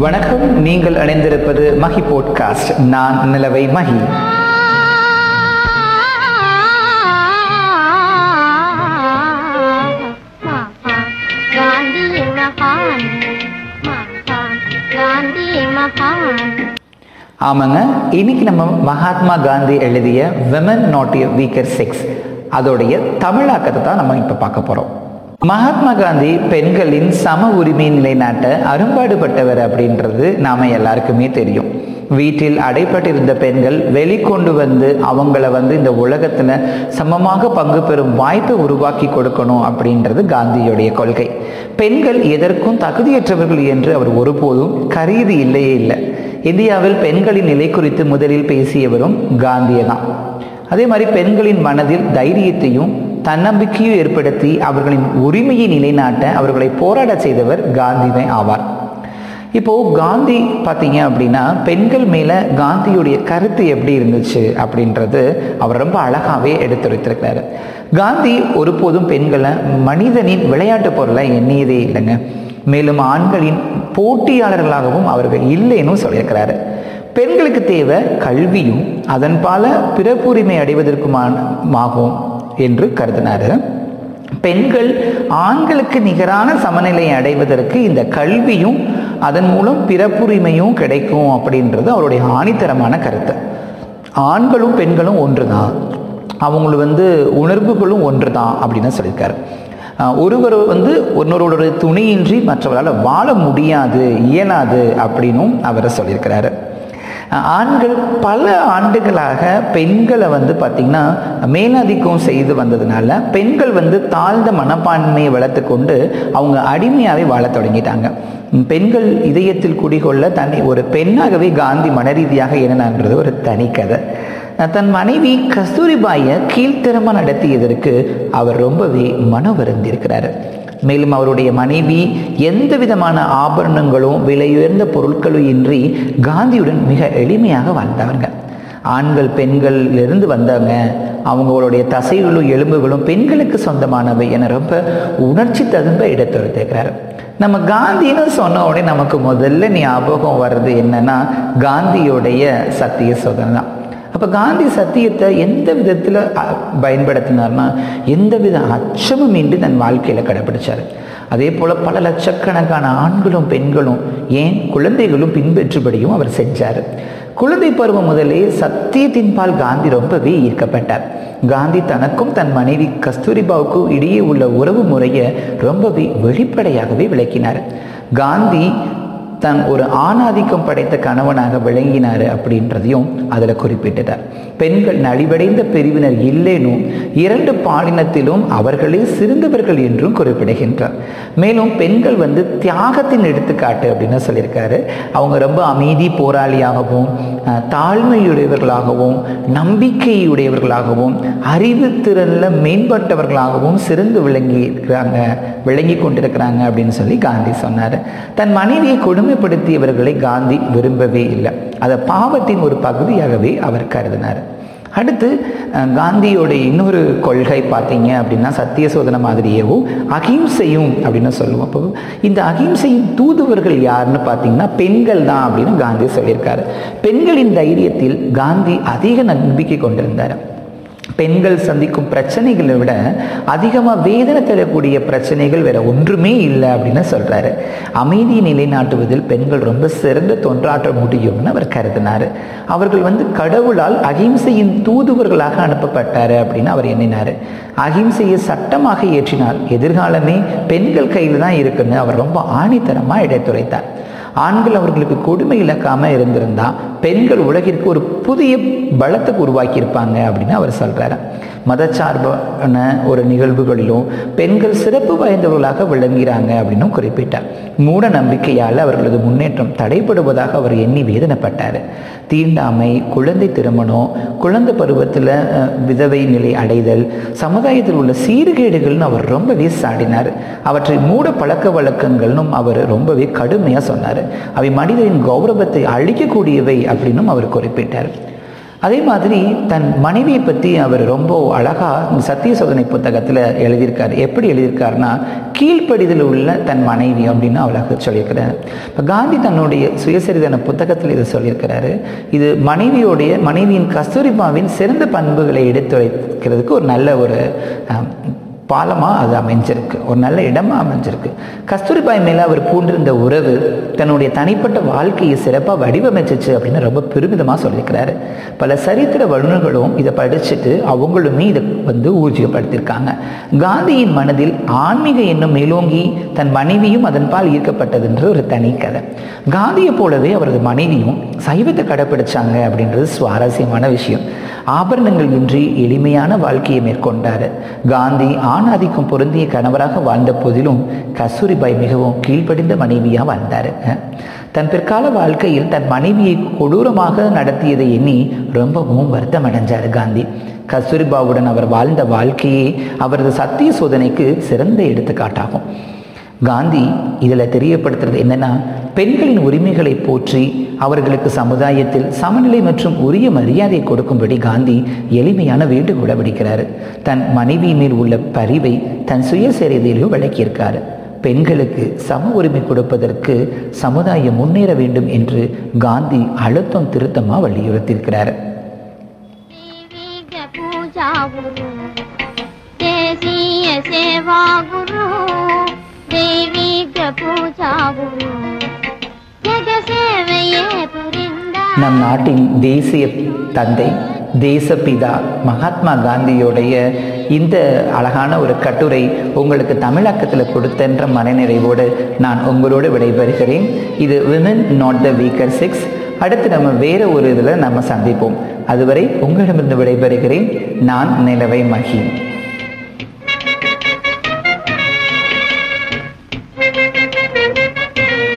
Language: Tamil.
வணக்கம் நீங்கள் அடைந்திருப்பது மகி போட்காஸ்ட் நான் நிலவை மஹி. ஆமாங்க இன்னைக்கு நம்ம மகாத்மா காந்தி எழுதிய விமன் நாட் வீக்கர் செக்ஸ் அதோடைய தமிழாக்கத்தை தான் நம்ம இப்போ பார்க்க போகிறோம் மகாத்மா காந்தி பெண்களின் சம உரிமையை நிலைநாட்ட அரும்பாடுபட்டவர் அப்படின்றது நாம எல்லாருக்குமே தெரியும். வீட்டில் அடைப்பட்டிருந்த பெண்கள் வெளிக்கொண்டு வந்து அவங்கள வந்து இந்த உலகத்தில் சமமாக பங்கு பெறும் வாய்ப்பை உருவாக்கி கொடுக்கணும் அப்படின்றது காந்தியுடைய கொள்கை. பெண்கள் எதற்கும் தகுதியற்றவர்கள் என்று அவர் ஒருபோதும் கருதி இல்லையே இல்லை. இந்தியாவில் பெண்களின் நிலை குறித்து முதலில் பேசியவரும் காந்தியதான். அதே மாதிரி பெண்களின் மனதில் தைரியத்தையும் தன்னம்பிக்கையும் ஏற்படுத்தி அவர்களின் உரிமையை நிலைநாட்ட அவர்களை போராட செய்தவர் காந்திவே ஆவார். இப்போ காந்தி பார்த்தீங்க அப்படின்னா பெண்கள் மேல காந்தியுடைய கருத்து எப்படி இருந்துச்சு அப்படின்றது அவர் ரொம்ப அழகாவே எடுத்துரைத்திருக்கிறாரு. காந்தி ஒருபோதும் பெண்களை மனிதனின் விளையாட்டு பொருளை எண்ணியதே இல்லைங்க. மேலும் ஆண்களின் போட்டியாளர்களாகவும் அவர்கள் இல்லைன்னு சொல்லியிருக்கிறாரு. பெண்களுக்கு தேவை கல்வியும் அதன் பல பிறப்புரிமை அடைவதற்குமாகும் என்று கருதினார். பெண்கள் ஆண்களுக்கு நிகரான சமநிலையை அடைவதற்கு இந்த கல்வியும் அதன் மூலம் பிறப்புரிமையும் கிடைக்கும் அப்படின்றது அவருடைய ஆணித்தரமான கருத்து. ஆண்களும் பெண்களும் ஒன்று தான் அவங்கள வந்து உணர்வுகளும் ஒன்று தான் அப்படின்னு சொல்லியிருக்காரு. ஒருவர் வந்து ஒன்னொருடைய துணையின்றி மற்றவரால் வாழ முடியாது இயலாது அப்படின்னும் அவர் சொல்லியிருக்கிறாரு. ஆண்கள் பல ஆண்டுகளாக பெண்களை வந்து பார்த்திங்கன்னா மேலாதிக்கம் செய்து வந்ததுனால பெண்கள் வந்து தாழ்ந்த மனப்பான்மையை வளர்த்து கொண்டு அவங்க அடிமையாகவே வாழ தொடங்கிட்டாங்க. பெண்கள் இதயத்தில் குடிகொள்ள தன்னை ஒரு பெண்ணாகவே காந்தி மனரீதியாக என்னன்றது ஒரு தனி கதை. தன் மனைவி கஸ்தூரிபாயை கீழ்த்திறமாக நடத்தியதற்கு அவர் ரொம்பவே மன வருந்திருக்கிறாரு மேலும் அவருடைய மனைவி எந்த விதமான ஆபரணங்களும் விலையுயர்ந்த பொருட்களும் இன்றி காந்தியுடன் மிக எளிமையாக வாழ்ந்தாங்க ஆண்கள் பெண்கள்லேருந்து வந்தவங்க அவங்களுடைய தசைகளும் எலும்புகளும் பெண்களுக்கு சொந்தமானவை என ரொம்ப உணர்ச்சி தகுந்த எடுத்துரைத்திருக்கிறார். நம்ம காந்தின்னு சொன்ன உடனே நமக்கு முதல்ல ஞாபகம் வர்றது என்னன்னா காந்தியுடைய சத்திய சோதனை தான் அப்போ காந்தி சத்தியத்தை எந்த விதத்தில் பயன்படுத்தினார்னா எந்த வித அச்சமும் இன்றி தன் வாழ்க்கையில் கடைபிடிச்சார். அதே போல் பல லட்சக்கணக்கான ஆண்களும் பெண்களும் ஏன் குழந்தைகளும் பின்பற்றுபடியும் அவர் செஞ்சார். குழந்தை பருவம் முதலே சத்தியத்தின்பால் காந்தி ரொம்பவே ஈர்க்கப்பட்டார். காந்தி தனக்கும் தன் மனைவி கஸ்தூரிபாவுக்கும் இடையே உள்ள உறவு முறையை ரொம்பவே வெளிப்படையாகவே விளக்கினார். காந்தி தன் ஒரு ஆணாதிக்கம் படைத்த கணவனாக விளங்கினார் அப்படின்றதையும் அதில் குறிப்பிட்டார் பெண்கள் நலிவடைந்த பிரிவினர் இல்லேனும் இரண்டு பாலினத்திலும் அவர்களே சிறந்தவர்கள் என்றும் குறிப்பிடுகின்றார். மேலும் பெண்கள் வந்து தியாகத்தின் எடுத்துக்காட்டு அப்படின்னு சொல்லியிருக்காரு. அவங்க ரொம்ப அமைதி போராளியாகவும் தாழ்மையுடையவர்களாகவும் நம்பிக்கையுடையவர்களாகவும் அறிவுத்திறனில் மேம்பட்டவர்களாகவும் சிறந்து விளங்கி இருக்கிறாங்க விளங்கி கொண்டிருக்கிறாங்க அப்படின்னு சொல்லி காந்தி சொன்னார். தன் மனைவியை கொடுமைப்படுத்தியவர்களை காந்தி விரும்பவே இல்லை. அதை பாவத்தின் ஒரு பகுதியாகவே அவர் கருதினார். அடுத்து காந்தியோட இன்னொரு கொள்கை பார்த்தீங்க அப்படின்னா சத்திய சோதனை மாதிரியேவும் அகிம்சையும் அப்படின்னு சொல்லுவோம். அப்போ இந்த அகிம்சையின் தூதுவர்கள் யாருன்னு பார்த்தீங்கன்னா பெண்கள் தான் அப்படின்னு காந்தி சொல்லியிருக்காரு. பெண்களின் தைரியத்தில் காந்தி அதிக நம்பிக்கை கொண்டிருந்தார். பெண்கள் சந்திக்கும் பிரச்சனைகளை விட அதிகமாக வேதனை தரக்கூடிய பிரச்சனைகள் வேற ஒன்றுமே இல்லை அப்படின்னு சொல்கிறாரு அமைதியை நிலைநாட்டுவதில் பெண்கள் ரொம்ப சிறந்த தொன்றாற்ற முடியும்னு அவர் கருதினார். அவர்கள் வந்து கடவுளால் அகிம்சையின் தூதுவர்களாக அனுப்பப்பட்டார் அப்படின்னு அவர் எண்ணினார். அகிம்சையை சட்டமாக ஏற்றினால் எதிர்காலமே பெண்கள் கையில் தான் இருக்குன்னு அவர் ரொம்ப ஆணித்தரமாக எடுத்துரைத்தார் ஆண்கள் அவர்களுக்கு கொடுமை இழக்காம இருந்திருந்தா பெண்கள் உலகிற்கு ஒரு புதிய பலத்துக்கு உருவாக்கியிருப்பாங்க அப்படின்னு அவர் சொல்கிறாரு மதச்சார்பான ஒரு நிகழ்வுகளிலும் பெண்கள் சிறப்பு வாய்ந்தவர்களாக விளங்குகிறாங்க அப்படின்னும் குறிப்பிட்டார். மூட நம்பிக்கையால் அவர்களது முன்னேற்றம் தடைப்படுவதாக அவர் எண்ணி வேதனைப்பட்டார். தீண்டாமை குழந்தை திருமணம் குழந்தை பருவத்தில் அஹ், விதவை நிலை அடைதல் சமுதாயத்தில் உள்ள சீர்கேடுகள்னு அவர் ரொம்பவே சாடினார். அவற்றை மூட பழக்க வழக்கங்கள்னும் அவர் ரொம்பவே கடுமையாக சொன்னார். அவை மனிதரின் கௌரவத்தை அழிக்கக்கூடியவை அப்படின்னும் அவர் குறிப்பிட்டார். அதே மாதிரி தன் மனைவியை பற்றி அவர் ரொம்ப அழகாக சத்திய சோதனை புத்தகத்தில் எழுதியிருக்கார். எப்படி எழுதியிருக்காருன்னா கீழ்ப்படிதல் உள்ள தன் மனைவி அப்படின்னு அவளுக்கு சொல்லியிருக்கிறார். இப்போ காந்தி தன்னுடைய சுயசரிதன புத்தகத்தில் இதை சொல்லியிருக்கிறாரு. இது மனைவியோடைய மனைவியின் கஸ்தூரிபாவின் சிறந்த பண்புகளை எடுத்துரைக்கிறதுக்கு ஒரு நல்ல ஒரு பாலமாக அது அமைஞ்சிருக்கு. ஒரு நல்ல இடமா அமைஞ்சிருக்கு. கஸ்தூரிபாய் மேலே அவர் பூண்டிருந்த உறவு தன்னுடைய தனிப்பட்ட வாழ்க்கையை சிறப்பாக வடிவமைச்சிச்சு அப்படின்னு ரொம்ப பெருமிதமாக சொல்லியிருக்கிறாரு பல சரித்திர வல்லுநர்களும் இதை படிச்சுட்டு அவங்களுமே இதை வந்து ஊர்ஜியப்படுத்தியிருக்காங்க. காந்தியின் மனதில் ஆன்மீக எண்ணம் மேலோங்கி தன் மனைவியும் அதன்பால் ஈர்க்கப்பட்டதுன்ற ஒரு தனி கதை. காந்தியை போலவே அவரது மனைவியும் சைவத்தை கடைப்பிடிச்சாங்க அப்படின்றது சுவாரஸ்யமான விஷயம். ஆபரணங்கள் இன்றி எளிமையான வாழ்க்கையை மேற்கொண்டார். காந்தி ஆணாதிக்கம் பொருந்திய கணவராக வாழ்ந்த போதிலும் கஸ்தூரிபாய் மிகவும் கீழ்ப்படிந்த மனைவியாக வாழ்ந்தார். தன் பிற்கால வாழ்க்கையில் தன் மனைவியை கொடூரமாக நடத்தியதை எண்ணி ரொம்பவும் வருத்தம் அடைஞ்சார் காந்தி. கஸ்தூரிபாவுடன் அவர் வாழ்ந்த வாழ்க்கையே அவரது சத்திய சோதனைக்கு சிறந்த எடுத்துக்காட்டாகும். காந்தி இதில் தெரியப்படுத்துறது என்னன்னா பெண்களின் உரிமைகளை போற்றி அவர்களுக்கு சமுதாயத்தில் சமநிலை மற்றும் உரிய மரியாதை கொடுக்கும்படி காந்தி எளிமையான வேண்டுகோளை விடுக்கிறார். தன் மனைவி மேல் உள்ள பரிவை தன் சுயசரிதையிலும் விளக்கியிருக்கார். பெண்களுக்கு சம உரிமை கொடுப்பதற்கு சமுதாயம் முன்னேற வேண்டும் என்று காந்தி அழுத்தம் திருத்தமாக வலியுறுத்தியிருக்கிறார். தேசிய சேவா குரு. நம் நாட்டின் தேசிய தந்தை தேசப்பிதா மகாத்மா காந்தியோடைய இந்த அழகான ஒரு கட்டுரை உங்களுக்கு தமிழாக்கத்தில் கொடுத்தன்ற மனநிறைவோடு நான் உங்களோடு விடைபெறுகிறேன். இது women not the weaker six அடுத்து நம்ம வேற ஒரு இதில் நம்ம சந்திப்போம். அதுவரை உங்களிடமிருந்து விடைபெறுகிறேன். நான் நிலவை மகி.